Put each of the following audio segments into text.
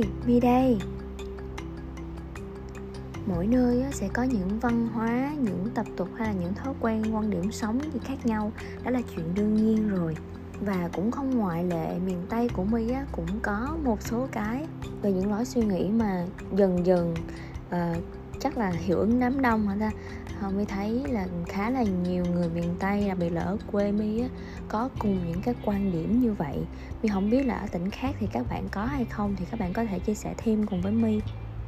ơi, Mi đây. Mỗi nơi sẽ có những văn hóa, những tập tục hay là những thói quen, quan điểm sống gì khác nhau. Đó là chuyện đương nhiên rồi. Và cũng không ngoại lệ miền tây của my á, cũng có một số cái về những lối suy nghĩ mà dần dần uh, chắc là hiệu ứng đám đông hả ta? Họ mới thấy là khá là nhiều người miền tây, đặc biệt là ở quê mi á, có cùng những cái quan điểm như vậy. Mi không biết là ở tỉnh khác thì các bạn có hay không, thì các bạn có thể chia sẻ thêm cùng với mi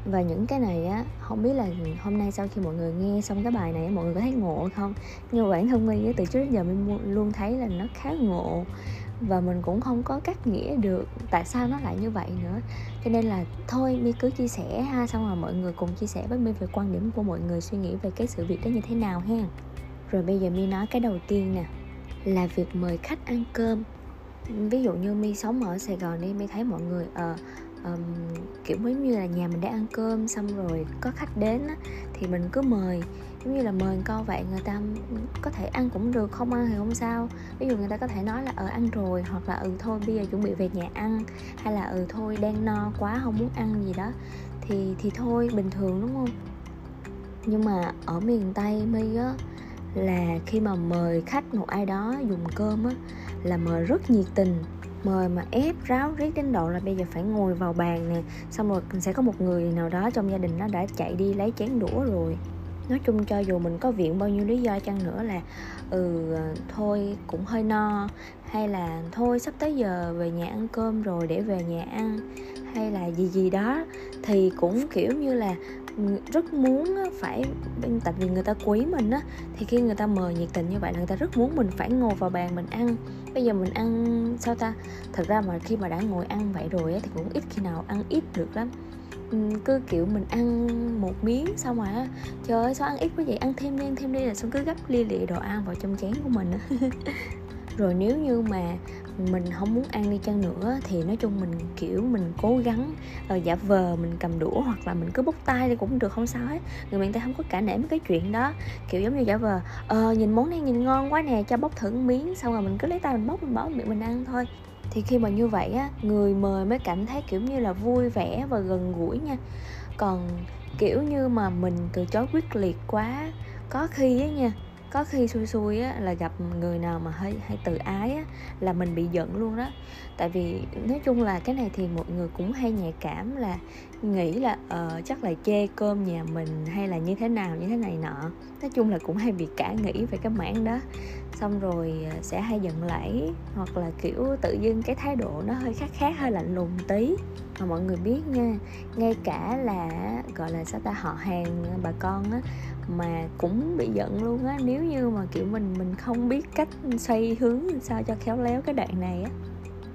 và những cái này á, không biết là hôm nay sau khi mọi người nghe xong cái bài này mọi người có thấy ngộ không? Nhưng mà bản thân mi á, từ trước đến giờ mi luôn thấy là nó khá ngộ và mình cũng không có cắt nghĩa được tại sao nó lại như vậy nữa. Cho nên là thôi mi cứ chia sẻ ha xong rồi mọi người cùng chia sẻ với mi về quan điểm của mọi người suy nghĩ về cái sự việc đó như thế nào ha. Rồi bây giờ mi nói cái đầu tiên nè là việc mời khách ăn cơm. Ví dụ như mi sống ở sài gòn đi mi thấy mọi người uh, um, kiểu giống như là nhà mình đã ăn cơm xong rồi có khách đến á, thì mình cứ mời giống như là mời con vậy, người ta có thể ăn cũng được, không ăn thì không sao. Ví dụ người ta có thể nói là ờ ăn rồi, hoặc là ừ thôi, bây giờ chuẩn bị về nhà ăn. Hay là ừ thôi, đang no quá, không muốn ăn gì đó. Thì thì thôi, bình thường, đúng không? Nhưng mà ở miền tây mi á, là khi mà mời khách một ai đó dùng cơm á, là mời rất nhiệt tình. Mời mà ép ráo riết đến độ là bây giờ phải ngồi vào bàn nè, xong rồi sẽ có một người nào đó trong gia đình nó đã chạy đi lấy chén đũa rồi nói chung cho dù mình có viện bao nhiêu lý do chăng nữa là ừ thôi cũng hơi no. Hay là thôi sắp tới giờ về nhà ăn cơm rồi để về nhà ăn. Hay là gì gì đó. Thì cũng kiểu như là ừ, rất muốn phải, tại vì người ta quý mình á, thì khi người ta mời nhiệt tình như vậy là người ta rất muốn mình phải ngồi vào bàn mình ăn. Bây giờ mình ăn, sao ta? Thật ra mà khi mà đã ngồi ăn vậy rồi á thì cũng ít khi nào ăn ít được lắm. Ừ, cứ kiểu mình ăn một miếng xong rồi á trời ơi sao ăn ít quá vậy? Ăn thêm đi ăn thêm đi là xong cứ gấp lia lịa đồ ăn vào trong chén của mình rồi nếu như mà mình không muốn ăn đi chăng nữa thì nói chung mình kiểu mình cố gắng uh, giả vờ mình cầm đũa hoặc là mình cứ bốc tay thì cũng được không sao hết. Người miền tây không có cả nể mấy cái chuyện đó. Kiểu giống như giả vờ ờ nhìn món này nhìn ngon quá nè cho bốc thử miếng. Xong rồi mình cứ lấy tay mình bốc mình bỏ miệng mình ăn thôi thì khi mà như vậy á người mời mới cảm thấy kiểu như là vui vẻ và gần gũi nha. Còn kiểu như mà mình từ chối quyết liệt quá có khi á nha có khi xui xui á là gặp người nào mà hơi hay tự ái á là mình bị giận luôn đó. Tại vì nói chung là cái này thì mọi người cũng hay nhạy cảm là nghĩ là uh, chắc là chê cơm nhà mình hay là như thế nào như thế này nọ. Nói chung là cũng hay bị cả nghĩ về cái mảng đó xong rồi à, sẽ hay giận lẫy, hoặc là, kiểu, tự dưng cái thái độ nó hơi khác khác hơi lạnh lùng tí. Mà mọi người biết nha, ngay cả là, gọi là, sao ta, họ hàng à, bà con á, mà cũng bị giận luôn á. Nếu như mà, kiểu, mình mình không biết cách xoay hướng sao cho khéo léo cái đoạn này á.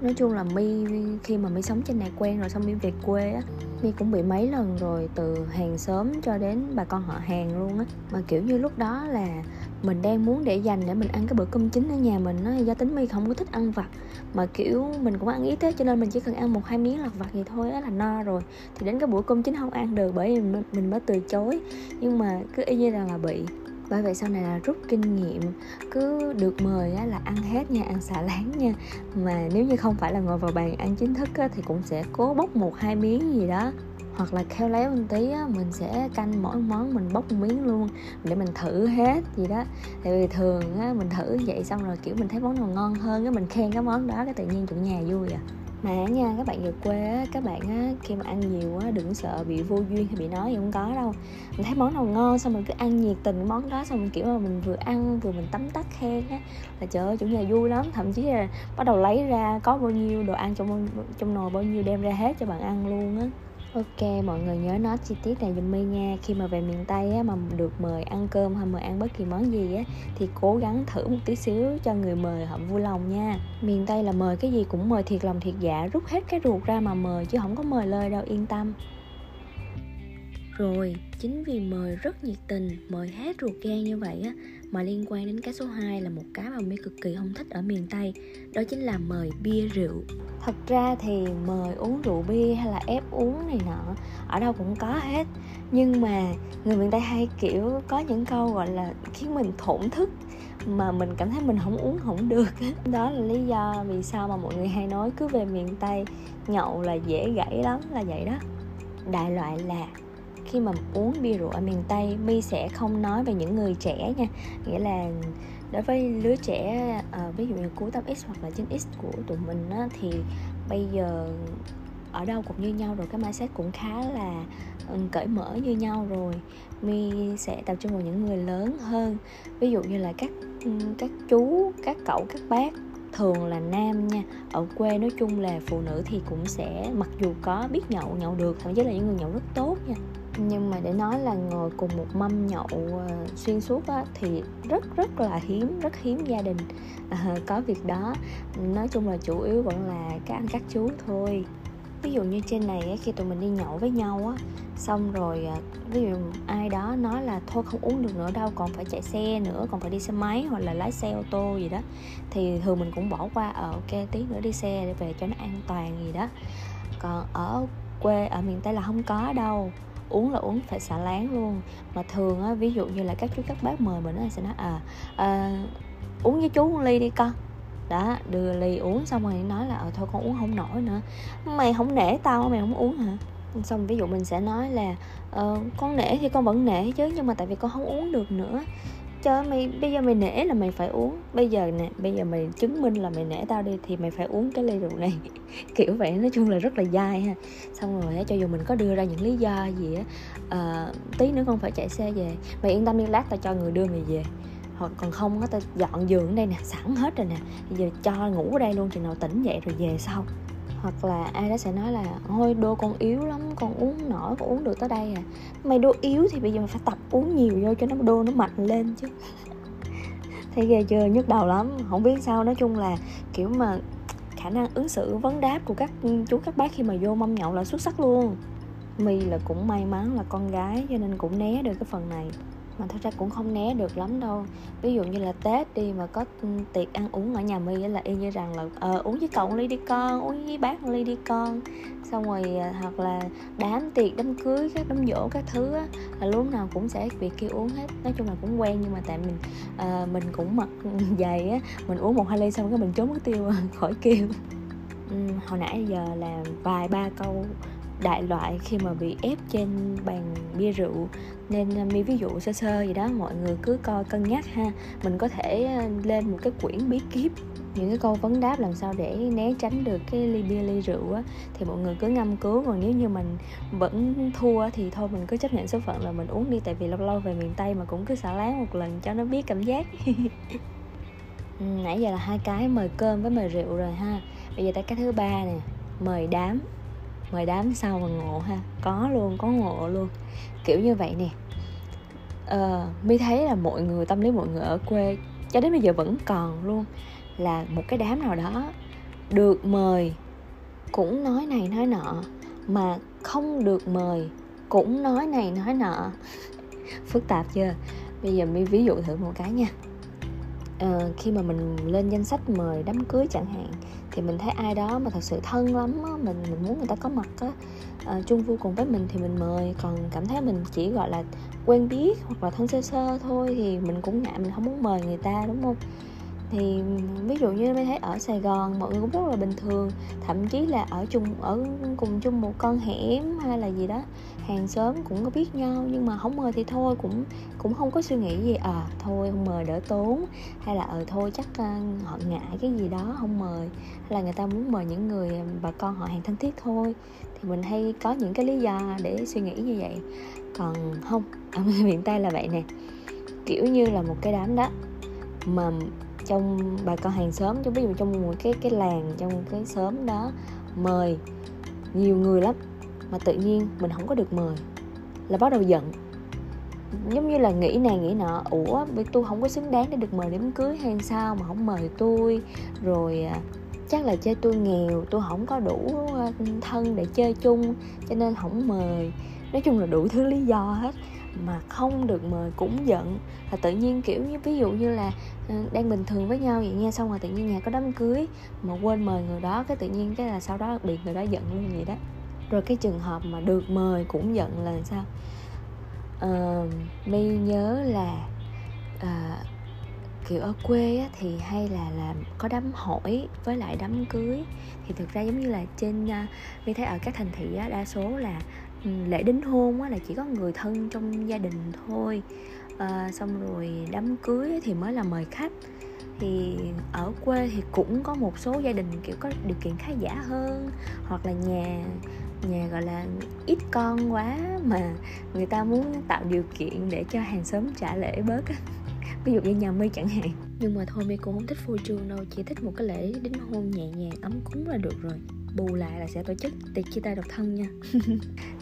Nói chung là mi khi mà mi sống trên này quen rồi, xong mi về quê á mi cũng bị mấy lần rồi, từ hàng xóm cho đến bà con họ hàng luôn á. Mà, kiểu, như lúc đó là mình đang muốn để dành để mình ăn cái bữa cơm chính ở nhà mình á do tính mi không có thích ăn vặt. Mà kiểu mình cũng ăn ít á cho nên mình chỉ cần ăn một hai miếng lặt vặt gì thôi á là no rồi. Thì đến cái bữa cơm chính không ăn được bởi vì mình, mình mới từ chối. Nhưng mà cứ y như là là bị. Bởi vậy sau này là rút kinh nghiệm cứ được mời á, là ăn hết nha ăn xả láng nha. Mà nếu như không phải là ngồi vào bàn ăn chính thức á, thì cũng sẽ cố bốc một hai miếng gì đó hoặc là khéo léo một tí á, mình sẽ canh mỗi món mình bóc miếng luôn để mình thử hết gì đó. Tại vì thường á, mình thử vậy xong rồi kiểu mình thấy món nào ngon hơn cái mình khen cái món đó cái tự nhiên chủ nhà vui à. Mà nha các bạn về quê á các bạn á khi mà ăn nhiều á đừng sợ bị vô duyên hay bị nói gì không có đâu. Mình thấy món nào ngon xong mình cứ ăn nhiệt tình món đó xong mình kiểu mà mình vừa ăn vừa mình tắm tắt khen á là trời ơi chủ nhà vui lắm. Thậm chí là bắt đầu lấy ra có bao nhiêu đồ ăn trong trong nồi bao nhiêu đem ra hết cho bạn ăn luôn á. Ok, mọi người nhớ nói chi tiết này giùm My nha. Khi mà về miền Tây á, mà được mời ăn cơm hay mời ăn bất kỳ món gì á Thì cố gắng thử một tí xíu cho người mời họ vui lòng nha. Miền Tây là mời cái gì cũng mời thiệt lòng thiệt dạ Rút hết cái ruột ra mà mời chứ không có mời lời đâu yên tâm. Rồi, chính vì mời rất nhiệt tình, mời hết ruột gan như vậy á mà liên quan đến cái số 2 là một cái mà My cực kỳ không thích ở miền Tây, đó chính là mời bia rượu. Thật ra thì mời uống rượu bia hay là ép uống này nọ, ở đâu cũng có hết. Nhưng mà người miền Tây hay, kiểu, có những câu gọi là khiến mình thổn thức, mà mình cảm thấy mình không uống không được đó là lý do vì sao mà mọi người hay nói cứ về miền tây, nhậu là dễ gãy lắm, là vậy đó. Đại loại là khi mà uống bia rượu ở miền tây mi sẽ không nói về những người trẻ nha. Nghĩa là đối với lứa trẻ uh, ví dụ như cuối 8x hoặc là 9x của tụi mình á, thì bây giờ ở đâu cũng như nhau rồi cái mindset cũng khá là ừ, cởi mở như nhau rồi. Mi sẽ tập trung vào những người lớn hơn. Ví dụ như là các ừ, các chú các cậu các bác thường là nam nha. Ở quê nói chung là phụ nữ thì cũng sẽ mặc dù có biết nhậu nhậu được thậm chí là những người nhậu rất tốt nha nhưng mà để nói là ngồi cùng một mâm nhậu ờ, xuyên suốt á, thì rất rất là hiếm rất hiếm gia đình uh, có việc đó. Nói chung là chủ yếu vẫn là các anh các chú thôi. Ví dụ như trên này khi tụi mình đi nhậu với nhau á xong rồi ờ, ví dụ ai đó nói là thôi không uống được nữa đâu còn phải chạy xe nữa còn phải đi xe máy hoặc là lái xe ô tô gì đó thì thường mình cũng bỏ qua ở ok tí nữa đi xe để về cho nó an toàn gì đó. Còn ở quê ở miền tây là không có đâu uống là uống phải xả láng luôn. Mà thường á ví dụ như là các chú các bác mời mình á sẽ nói à, à uống với chú một ly đi con. Đó đưa ly uống xong rồi nói là ờ thôi con uống không nổi nữa. Mày không nể tao mày không uống hả? Xong ví dụ mình sẽ nói là ờ, con nể thì con vẫn nể chứ nhưng mà tại vì con không uống được nữa cho mày bây giờ mày nể là mày phải uống. Bây giờ nè bây giờ mày chứng minh là mày nể tao đi thì mày phải uống cái ly rượu này. Kiểu vậy nói chung là rất là dai ha. Xong rồi cho dù mình có đưa ra những lý do gì á uh, tí nữa con phải chạy xe về. Mày yên tâm đi lát tao cho người đưa mày về. Hoặc còn không á tao dọn giường ở đây nè sẵn hết rồi nè. Bây giờ cho ngủ ở đây luôn chừng nào tỉnh dậy rồi về sau hoặc là ai đó sẽ nói là, thôi, đô con yếu lắm, con uống nổi, con uống được tới đây à. Mày đô yếu thì bây giờ mày phải tập uống nhiều vô cho nó đô nó mạnh lên chứ. Thấy ghê chưa? Nhức đầu lắm. Không biết sao, nói chung là, kiểu mà, khả năng ứng xử, vấn đáp của các ừ, chú, các bác khi mà vô mâm nhậu là xuất sắc luôn. Mi là cũng may mắn là con gái cho nên cũng né được cái phần này mà thật ra cũng không né được lắm đâu. Ví dụ như là tết đi mà có ừ, tiệc ăn uống ở nhà my là y như rằng là ờ, uống với cậu ly đi con uống với bác ly đi con. Xong rồi à, hoặc là đám tiệc đám cưới các đám dỗ các thứ á, là lúc nào cũng sẽ việc kêu uống hết. Nói chung là cũng quen nhưng mà tại mình à, mình cũng mặc dày á mình uống một hai ly xong cái mình trốn mất tiêu khỏi kêu. Ừ, hồi nãy giờ là vài ba câu đại loại khi mà bị ép trên bàn bia rượu. Nên à, mi ví dụ sơ sơ gì đó, mọi người cứ coi cân nhắc ha. Mình có thể à, lên một cái quyển bí kíp, những cái câu vấn đáp làm sao để né tránh được cái ly bia, ly rượu á. Thì mọi người cứ ngâm cứu, còn nếu như mình vẫn thua thì thôi, mình cứ chấp nhận số phận là mình uống đi, tại vì lâu lâu về miền tây mà cũng cứ xả láng một lần cho nó biết cảm giác. Ừ, nãy giờ là hai cái, mời cơm với mời rượu rồi ha. Bây giờ tới cái thứ ba nè, mời đám mời đám sau mà ngộ ha. Có luôn có ngộ luôn. Kiểu như vậy nè. Ờ, uh, mi thấy là mọi người tâm lý mọi người ở quê cho đến bây giờ vẫn còn luôn là một cái đám nào đó được mời cũng nói này nói nọ mà không được mời cũng nói này nói nọ. Phức tạp chưa? Bây giờ mi ví dụ thử một cái nha. Uh, khi mà mình lên danh sách mời đám cưới chẳng hạn thì mình thấy ai đó mà thật sự thân lắm á, mình mình muốn người ta có mặt á à, chung vui cùng với mình thì mình mời. Còn cảm thấy mình chỉ gọi là quen biết hoặc là thân sơ sơ thôi thì mình cũng ngại mình không muốn mời người ta đúng không? Thì ví dụ như mới thấy ở Sài Gòn mọi người cũng rất là bình thường thậm chí là ở chung ở cùng chung một con hẻm hay là gì đó hàng xóm cũng có biết nhau nhưng mà không mời thì thôi cũng cũng không có suy nghĩ gì. À thôi không mời đỡ tốn. Hay là ờ thôi chắc uh, họ ngại cái gì đó không mời hay là người ta muốn mời những người ờ, bà con họ hàng thân thiết thôi. Thì mình hay có những cái lý do để suy nghĩ như vậy. Còn không ở miền tây là vậy nè. Kiểu như là một cái đám đó mà trong bà con hàng xóm trong ví dụ trong một cái cái làng trong cái xóm đó mời nhiều người lắm mà tự nhiên mình không có được mời. Là bắt đầu giận. Giống như là nghĩ này, nghĩ nọ, ủa vì tôi không có xứng đáng để được mời đám cưới hay sao mà không mời tôi? Rồi à, chắc là chơi tôi nghèo, tôi không có đủ à, thân để chơi chung, cho nên không mời. Nói chung là đủ thứ lý do hết, mà không được mời cũng giận. Và tự nhiên, kiểu như, ví dụ như là à, đang bình thường với nhau vậy nha, xong rồi tự nhiên nhà có đám cưới, mà quên mời người đó, cái tự nhiên cái là sau đó bị người đó giận luôn vậy đó rồi cái trường hợp mà được mời cũng giận là sao? Uh, mi nhớ là uh, kiểu ở quê á, thì hay là làm có đám hỏi với lại đám cưới. Thì thực ra giống như là trên uh, mi thấy ở các thành thị á, đa số là um, lễ đính hôn á, là chỉ có người thân trong gia đình thôi. Uh, xong rồi đám cưới thì mới là mời khách. Thì ở quê thì cũng có một số gia đình kiểu có điều kiện khá giả hơn hoặc là nhà nhà gọi là ít con quá mà người ta muốn tạo điều kiện để cho hàng xóm trả lễ bớt á. Ví dụ như nhà my chẳng hạn. Nhưng mà thôi my cũng không thích phô trương đâu chỉ thích một cái lễ đính hôn nhẹ nhàng ấm cúng là được rồi. Bù lại là sẽ tổ chức tiệc chia tay độc thân nha.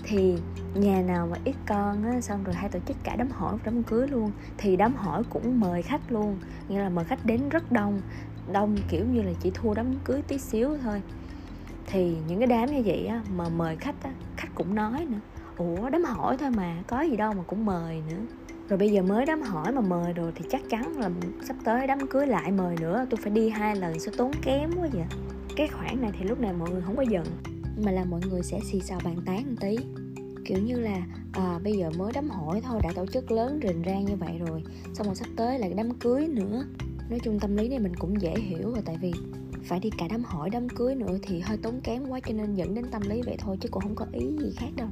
Thì nhà nào mà ít con á xong rồi hay tổ chức cả đám hỏi đám cưới luôn thì đám hỏi cũng mời khách luôn. Nghĩa là mời khách đến rất đông đông kiểu như là chỉ thua đám cưới tí xíu thôi thì những cái đám như vậy á mà mời khách á khách cũng nói nữa. Ủa đám hỏi thôi mà có gì đâu mà cũng mời nữa. Rồi bây giờ mới đám hỏi mà mời rồi thì chắc chắn là sắp tới đám cưới lại mời nữa. Tôi phải đi hai lần sẽ tốn kém quá vậy. Cái khoản này thì lúc này mọi người không có giận mà là mọi người sẽ xì xào bàn tán một tí. Kiểu như là à, bây giờ mới đám hỏi thôi đã tổ chức lớn rình rang như vậy rồi xong rồi sắp tới là đám cưới nữa. Nói chung tâm lý này mình cũng dễ hiểu rồi tại vì phải đi cả đám hỏi đám cưới nữa thì hơi tốn kém quá cho nên dẫn đến tâm lý vậy thôi chứ cũng không có ý gì khác đâu.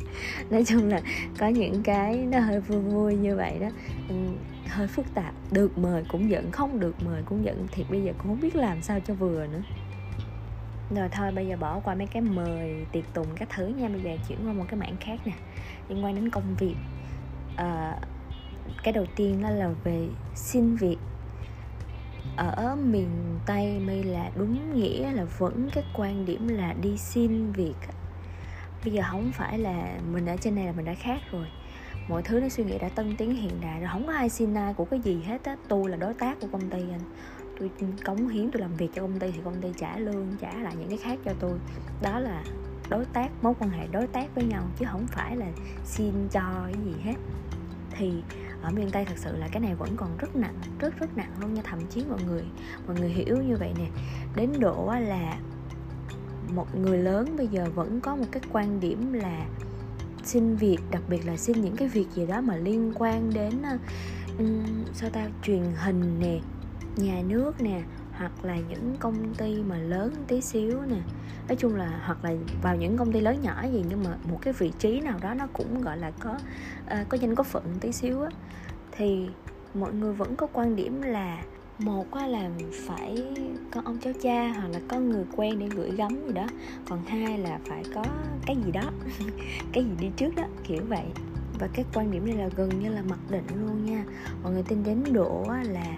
Nói chung là có những cái nó hơi vui vui như vậy đó. Ừ, hơi phức tạp. Được mời cũng giận không được mời cũng giận. Thì bây giờ cũng không biết làm sao cho vừa nữa. Rồi thôi bây giờ bỏ qua mấy cái mời tiệc tùng các thứ nha. Bây giờ chuyển qua một cái mảng khác nè. Liên quan đến công việc. À, cái đầu tiên đó là về xin việc ở miền tây mi là đúng nghĩa là vẫn cái quan điểm là đi xin việc bây giờ không phải là mình ở trên này là mình đã khác rồi. Mọi thứ nó suy nghĩ đã tân tiến hiện đại rồi không có ai xin ai của cái gì hết á. Tôi là đối tác của công ty anh. Tôi cống hiến, tôi làm việc cho công ty thì công ty trả lương, trả lại những cái khác cho tôi. Đó là đối tác, mối quan hệ đối tác với nhau chứ không phải là xin cho cái gì hết. Thì ở miền tây thật sự là cái này vẫn còn rất nặng rất rất nặng luôn nha thậm chí mọi người mọi người hiểu như vậy nè. Đến độ là một người lớn bây giờ vẫn có một cái quan điểm là xin việc đặc biệt là xin những cái việc gì đó mà liên quan đến um, sao ta truyền hình nè nhà nước nè hoặc là những công ty mà lớn tí xíu nè. Nói chung là hoặc là vào những công ty lớn nhỏ gì nhưng mà một cái vị trí nào đó nó cũng gọi là có uh, có danh có phận tí xíu á. Thì mọi người vẫn có quan điểm là một là phải có ông cháu cha hoặc là có người quen để gửi gắm gì đó còn hai là phải có cái gì đó cái gì đi trước đó kiểu vậy. Và cái quan điểm này là gần như là mặc định luôn nha. Mọi người tin đến độ là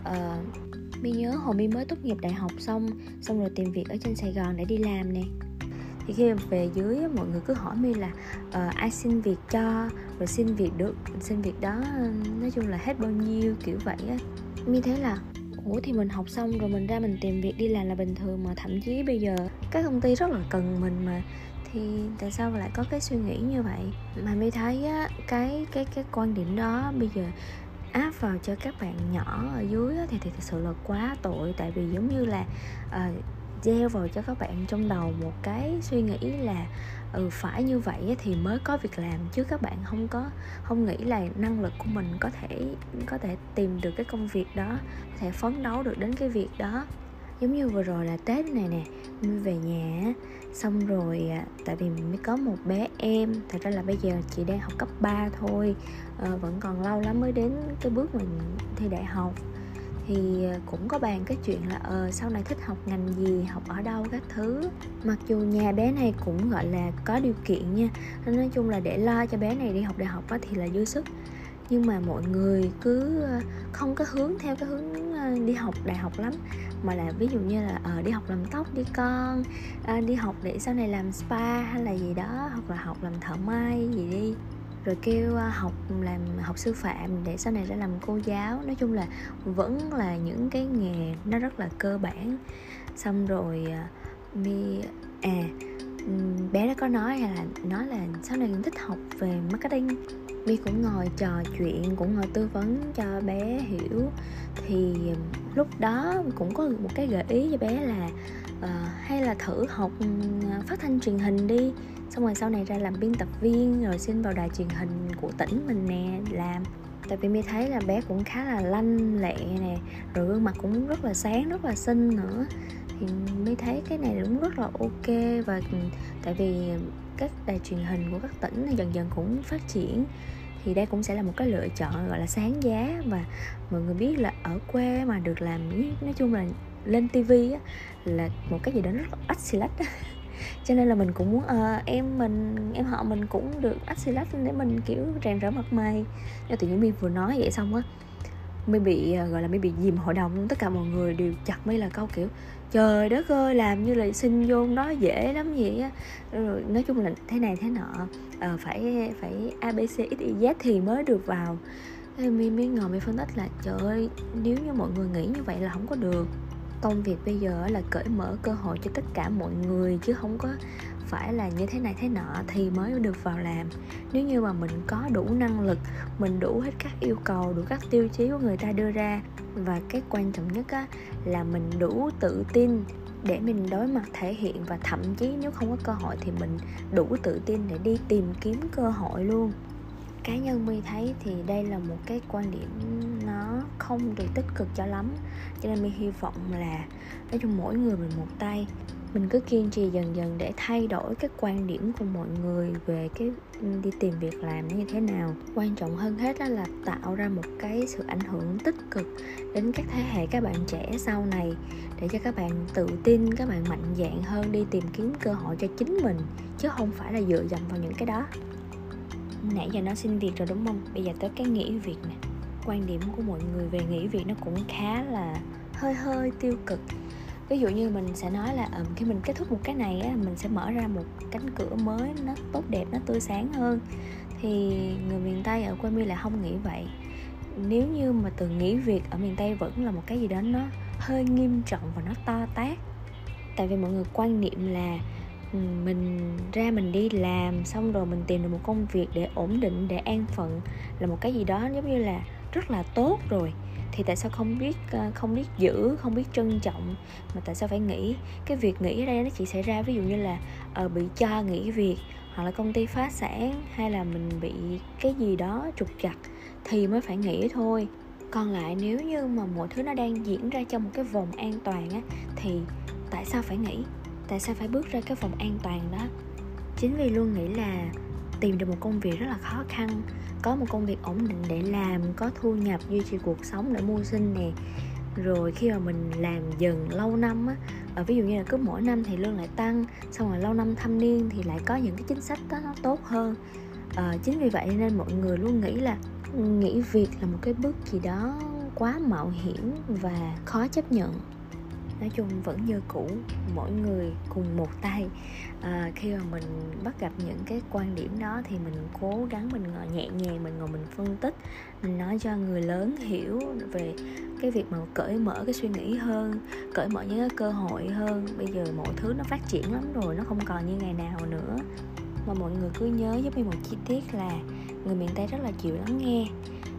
uh, mi nhớ hồi mi mới tốt nghiệp đại học xong xong rồi tìm việc ở trên sài gòn để đi làm nè. Thì khi về dưới mọi người cứ hỏi mi là uh, ai xin việc cho? Rồi xin việc được xin việc đó nói chung là hết bao nhiêu? kiểu vậy á. Mi thấy là ủa thì mình học xong rồi mình ra mình tìm việc đi làm là bình thường mà thậm chí bây giờ các công ty rất là cần mình mà. Thì tại sao lại có cái suy nghĩ như vậy? Mà mi thấy á cái cái cái quan điểm đó bây giờ áp vào cho các bạn nhỏ ở dưới thì thì thực sự là quá tội. Tại vì giống như là uh, gieo vào cho các bạn trong đầu một cái suy nghĩ là ừ phải như vậy thì mới có việc làm chứ các bạn không có không nghĩ là năng lực của mình có thể có thể tìm được cái công việc đó có thể phấn đấu được đến cái việc đó giống như vừa rồi là tết này nè mới về nhà xong rồi à, tại vì mới có một bé em thật ra là bây giờ chị đang học cấp 3 thôi à, vẫn còn lâu lắm mới đến cái bước mình thi đại học. Thì à, cũng có bàn cái chuyện là ờ sau này thích học ngành gì học ở đâu các thứ. Mặc dù nhà bé này cũng gọi là có điều kiện nha. Nên nói chung là để lo cho bé này đi học đại học thì là dư sức. Nhưng mà mọi người cứ ờ, không có hướng theo cái hướng đi học đại học lắm. Mà là ví dụ như là uh, đi học làm tóc đi con uh, đi học để sau này làm spa hay là gì đó hoặc là học làm thợ may gì đi. Rồi kêu ờ, học làm học sư phạm để sau này ra làm cô giáo. Nói chung là vẫn là những cái nghề nó rất là cơ bản. Xong rồi à, mi à bé đã có nói là nói là sau này thích học về marketing. Bi cũng ngồi trò chuyện cũng ngồi tư vấn cho bé hiểu. Thì lúc đó cũng có một cái gợi ý cho bé là uh, hay là thử học phát thanh truyền hình đi. Xong rồi sau này ra làm biên tập viên rồi xin vào đài truyền hình của tỉnh mình nè làm. Tại vì mi thấy là bé cũng khá là lanh lẹ nè rồi gương mặt cũng rất là sáng rất là xinh nữa. Thì mi thấy cái này cũng rất là ok và tại vì các đài truyền hình của các tỉnh dần dần cũng phát triển thì đây cũng sẽ là một cái lựa chọn gọi là sáng giá. Và mọi người biết là ở quê mà được làm nói chung là lên tivi là một cái gì đó rất là ách cho nên là mình cũng muốn uh, em mình em họ mình cũng được axilach để mình kiểu rèn rỡ mặt mày. Cho tự nhiên mình vừa nói vậy xong á mới bị à, gọi là mới bị dìm hội đồng tất cả mọi người đều chặt mới là câu kiểu trời đất ơi làm như là xin vô nó dễ lắm vậy á. Rồi nói chung là thế này thế nọ à, phải phải abc x y z thì mới được vào. Mi mới ngồi mi phân tích là trời ơi nếu như mọi người nghĩ như vậy là không có được công việc bây giờ là cởi mở cơ hội cho tất cả mọi người chứ không có phải là như thế này thế nọ thì mới được vào làm. Nếu như mà mình có đủ năng lực mình đủ hết các yêu cầu đủ các tiêu chí của người ta đưa ra và cái quan trọng nhất á, là mình đủ tự tin để mình đối mặt thể hiện và thậm chí nếu không có cơ hội thì mình đủ tự tin để đi tìm kiếm cơ hội luôn. Cá nhân mi thấy thì đây là một cái quan điểm không được tích cực cho lắm. Cho nên mình hy vọng là nói chung mỗi người mình một tay. Mình cứ kiên trì dần dần để thay đổi cái quan điểm của mọi người về cái đi tìm việc làm như thế nào. Quan trọng hơn hết đó là tạo ra một cái sự ảnh hưởng tích cực đến các thế hệ các bạn trẻ sau này, để cho các bạn tự tin, các bạn mạnh dạn hơn đi tìm kiếm cơ hội cho chính mình, chứ không phải là dựa dầm vào những cái đó. Nãy giờ nó xin việc rồi đúng không? Bây giờ tới cái nghỉ việc nè quan điểm của mọi người về nghỉ việc nó cũng khá là hơi hơi tiêu cực. Ví dụ như mình sẽ nói là um, khi mình kết thúc một cái này á mình sẽ mở ra một cánh cửa mới nó tốt đẹp nó tươi sáng hơn. Thì người miền tây ở quê mi lại không nghĩ vậy. Nếu như mà từ nghỉ việc ở miền tây vẫn là một cái gì đó nó hơi nghiêm trọng và nó to tát tại vì mọi người quan niệm là mình ra mình đi làm xong rồi mình tìm được một công việc để ổn định để an phận là một cái gì đó giống như là rất là tốt rồi. Thì tại sao không biết ờ, không biết giữ không biết trân trọng? Mà tại sao phải nghĩ? Cái việc nghĩ ở đây nó chỉ xảy ra ví dụ như là uh, bị cho nghỉ việc hoặc là công ty phá sản hay là mình bị cái gì đó trục chặt thì mới phải nghĩ thôi. Còn lại nếu như mà mọi thứ nó đang diễn ra trong một cái vòng an toàn á thì tại sao phải nghĩ tại sao phải bước ra cái vòng an toàn đó? Chính vì luôn nghĩ là tìm được một công việc rất là khó khăn có một công việc ổn định để làm có thu nhập duy trì cuộc sống để mưu sinh nè. Rồi khi mà mình làm dần lâu năm á ờ, ví dụ như là cứ mỗi năm thì lương lại tăng xong rồi lâu năm thâm niên thì lại có những cái chính sách đó nó tốt hơn. À, chính vì vậy nên mọi người luôn nghĩ là nghỉ việc là một cái bước gì đó quá mạo hiểm và khó chấp nhận nói chung vẫn như cũ mỗi người cùng một tay. À, khi mà mình bắt gặp những cái quan điểm đó thì mình cố gắng mình ngồi nhẹ nhàng mình ngồi mình phân tích mình nói cho người lớn hiểu về cái việc mà cởi mở cái suy nghĩ hơn cởi mở những cái cơ hội hơn. Bây giờ mọi thứ nó phát triển lắm rồi nó không còn như ngày nào nữa. Mà mọi người cứ nhớ giúp mình một chi tiết là người miền tây rất là chịu lắng nghe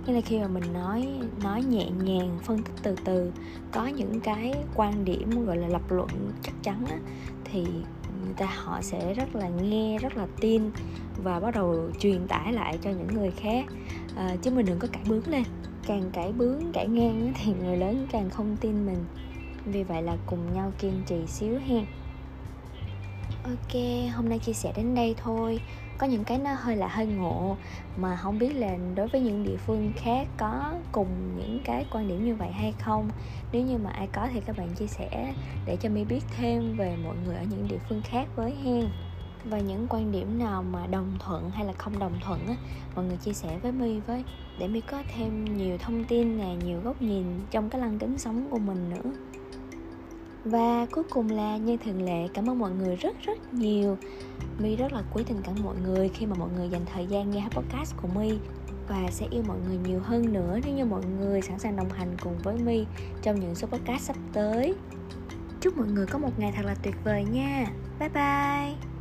nên là khi mà mình nói nói nhẹ nhàng phân tích từ từ có những cái quan điểm gọi là lập luận chắc chắn á, thì người ta họ sẽ rất là nghe rất là tin và bắt đầu truyền tải lại cho những người khác. À, chứ mình đừng có cãi bướng lên. Càng cãi bướng cãi ngang thì người lớn càng không tin mình. Vì vậy là cùng nhau kiên trì xíu hen. Ok hôm nay chia sẻ đến đây thôi có những cái nó hơi là hơi ngộ, mà không biết là đối với những địa phương khác có cùng những cái quan điểm như vậy hay không. Nếu như mà ai có thì các bạn chia sẻ để cho mi biết thêm về mọi người ở những địa phương khác với hen và những quan điểm nào mà đồng thuận hay là không đồng thuận á, mọi người chia sẻ với mi với, để mi có thêm nhiều thông tin nè, nhiều góc nhìn trong cái lăng kính sống của mình nữa và cuối cùng là như thường lệ, cảm ơn mọi người rất rất nhiều My rất là quý tình cảm mọi người khi mà mọi người dành thời gian nghe podcast của My và sẽ yêu mọi người nhiều hơn nữa nếu như mọi người sẵn sàng đồng hành cùng với My trong những số podcast sắp tới. Chúc mọi người có một ngày thật là tuyệt vời nha. Bye bye.